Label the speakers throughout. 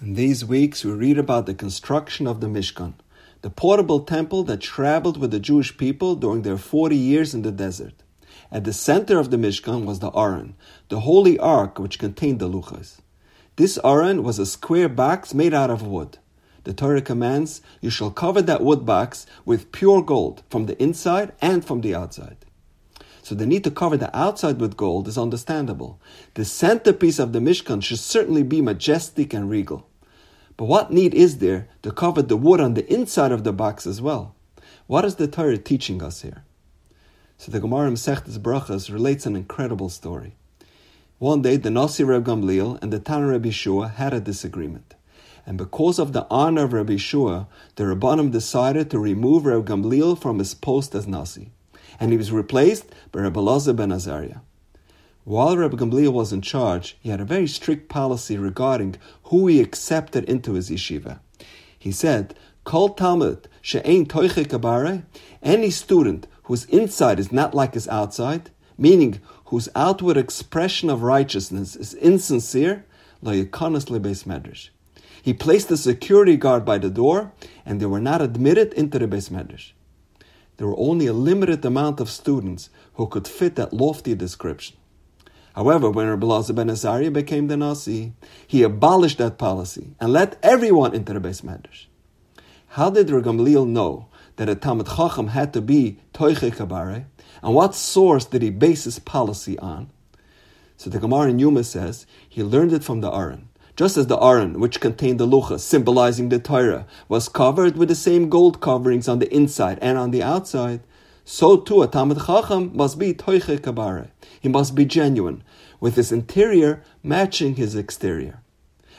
Speaker 1: In these weeks, we read about the construction of the Mishkan, the portable temple that traveled with the Jewish people during their 40 years in the desert. At the center of the Mishkan was the Aron, the holy ark which contained the Luchos. This Aron was a square box made out of wood. The Torah commands, You shall cover that wood box with pure gold from the inside and from the outside. So the need to cover the outside with gold is understandable. The centerpiece of the Mishkan should certainly be majestic and regal. But what need is there to cover the wood on the inside of the box as well? What is the Torah teaching us here? So the Gemara Masechtas Brachas relates an incredible story. One day, the Nasi Reb Gamliel and the Tana Reb Yehoshua had a disagreement. And because of the honor of Reb Yehoshua, the Rabbanim decided to remove Reb Gamliel from his post as Nasi. And he was replaced by Reb Elazar ben Azariah. While Rabbi Gamliel was in charge, he had a very strict policy regarding who he accepted into his yeshiva. He said, Kol Talmid she'ein toiche kabare, any student whose inside is not like his outside, meaning whose outward expression of righteousness is insincere, lo yikonos lebeis medrash. He placed a security guard by the door, and they were not admitted into the beis medrash. There were only a limited amount of students who could fit that lofty description. However, when Rabbi Elazar ben Azariah became the Nasi, he abolished that policy and let everyone into the beis medrash. How did Rabbi Gamliel know that a Talmid Chacham had to be Toiche Kabare? And what source did he base his policy on? So the Gemara in Yoma says he learned it from the Aron. Just as the Aron, which contained the Lucha, symbolizing the Torah, was covered with the same gold coverings on the inside and on the outside, so too a Talmid Chacham must be Toiche Kabare. He must be genuine, with his interior matching his exterior.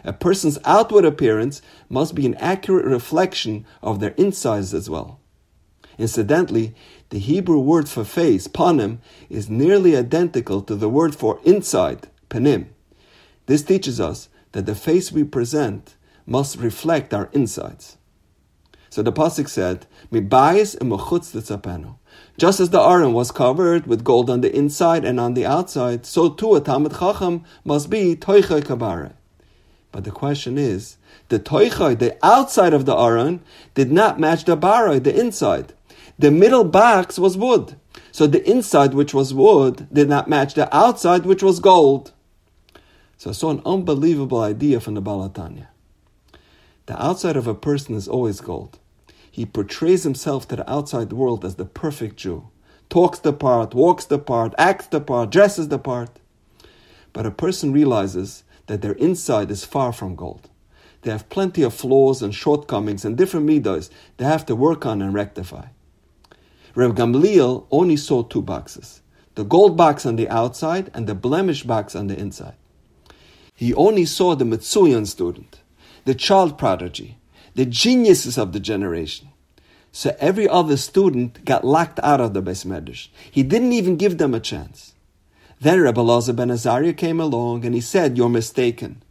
Speaker 1: A person's outward appearance must be an accurate reflection of their insides as well. Incidentally, the Hebrew word for face, panim, is nearly identical to the word for inside, panim. This teaches us that the face we present must reflect our insides. So the pasuk said, "Mibayis emuchutz tzapenu." Just as the Aron was covered with gold on the inside and on the outside, so too a Talmid Chacham must be toicha kabare. But the question is, the toicha, the outside of the Aron, did not match the baroi, the inside. The middle box was wood. So the inside, which was wood, did not match the outside, which was gold. So I saw an unbelievable idea from the Baal HaTanya. The outside of a person is always gold. He portrays himself to the outside world as the perfect Jew. Talks the part, walks the part, acts the part, dresses the part. But a person realizes that their inside is far from gold. They have plenty of flaws and shortcomings and different midos they have to work on and rectify. Reb Gamliel only saw two boxes the gold box on the outside and the blemish box on the inside. He only saw the Mitsuyan student, the child prodigy, the geniuses of the generation. So every other student got locked out of the Beis Medrash. He didn't even give them a chance. Then Rebbe Elazar ben Azariah came along and he said, You're mistaken.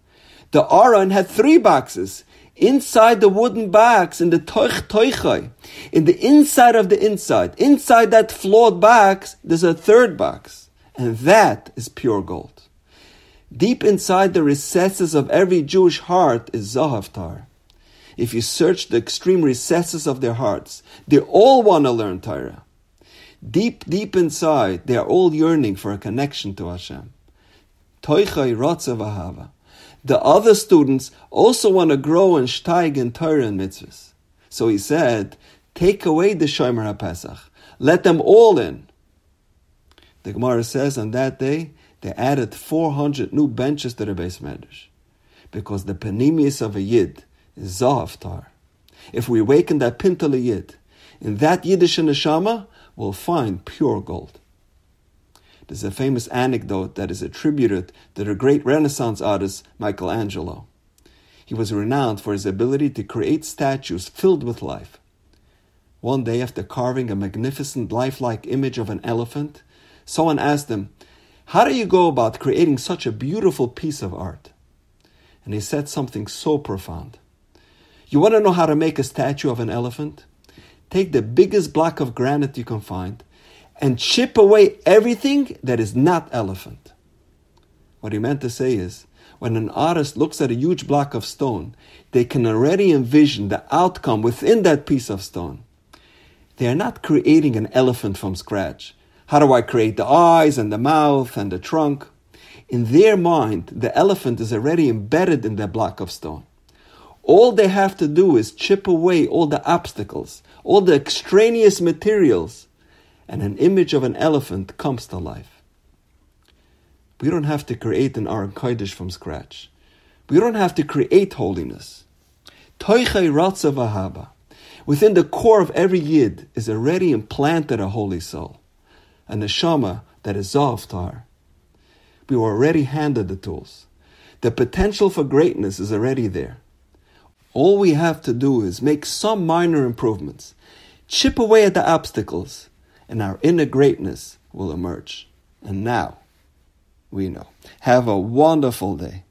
Speaker 1: The Aron had three boxes. Inside the wooden box, in the toich toichai, in the inside of the inside, inside that flawed box, there's a third box. And that is pure gold. Deep inside the recesses of every Jewish heart is Zahavtar. If you search the extreme recesses of their hearts, they all want to learn Torah. Deep, deep inside, they are all yearning for a connection to Hashem. Toichai v'hava. The other students also want to grow and steig in Torah and mitzvahs. So he said, take away the Shomer HaPesach. Let them all in. The Gemara says on that day, they added 400 new benches to the beis medrash. Because the panemius of a yid is Zahaftar. If we awaken that Pintele Yid, in that Yiddish neshama, we'll find pure gold. There's a famous anecdote that is attributed to the great Renaissance artist Michelangelo. He was renowned for his ability to create statues filled with life. One day, after carving a magnificent lifelike image of an elephant, someone asked him, How do you go about creating such a beautiful piece of art? And he said something so profound. You want to know how to make a statue of an elephant? Take the biggest block of granite you can find and chip away everything that is not elephant. What he meant to say is, when an artist looks at a huge block of stone, they can already envision the outcome within that piece of stone. They are not creating an elephant from scratch. How do I create the eyes and the mouth and the trunk? In their mind, the elephant is already embedded in that block of stone. All they have to do is chip away all the obstacles, all the extraneous materials, and an image of an elephant comes to life. We don't have to create an Aron Kodesh from scratch. We don't have to create holiness. Toichei Ratza Vahaba. Within the core of every Yid is already implanted a holy soul, a neshama that is Zovtar. We were already handed the tools. The potential for greatness is already there. All we have to do is make some minor improvements, chip away at the obstacles, and our inner greatness will emerge. And now we know. Have a wonderful day.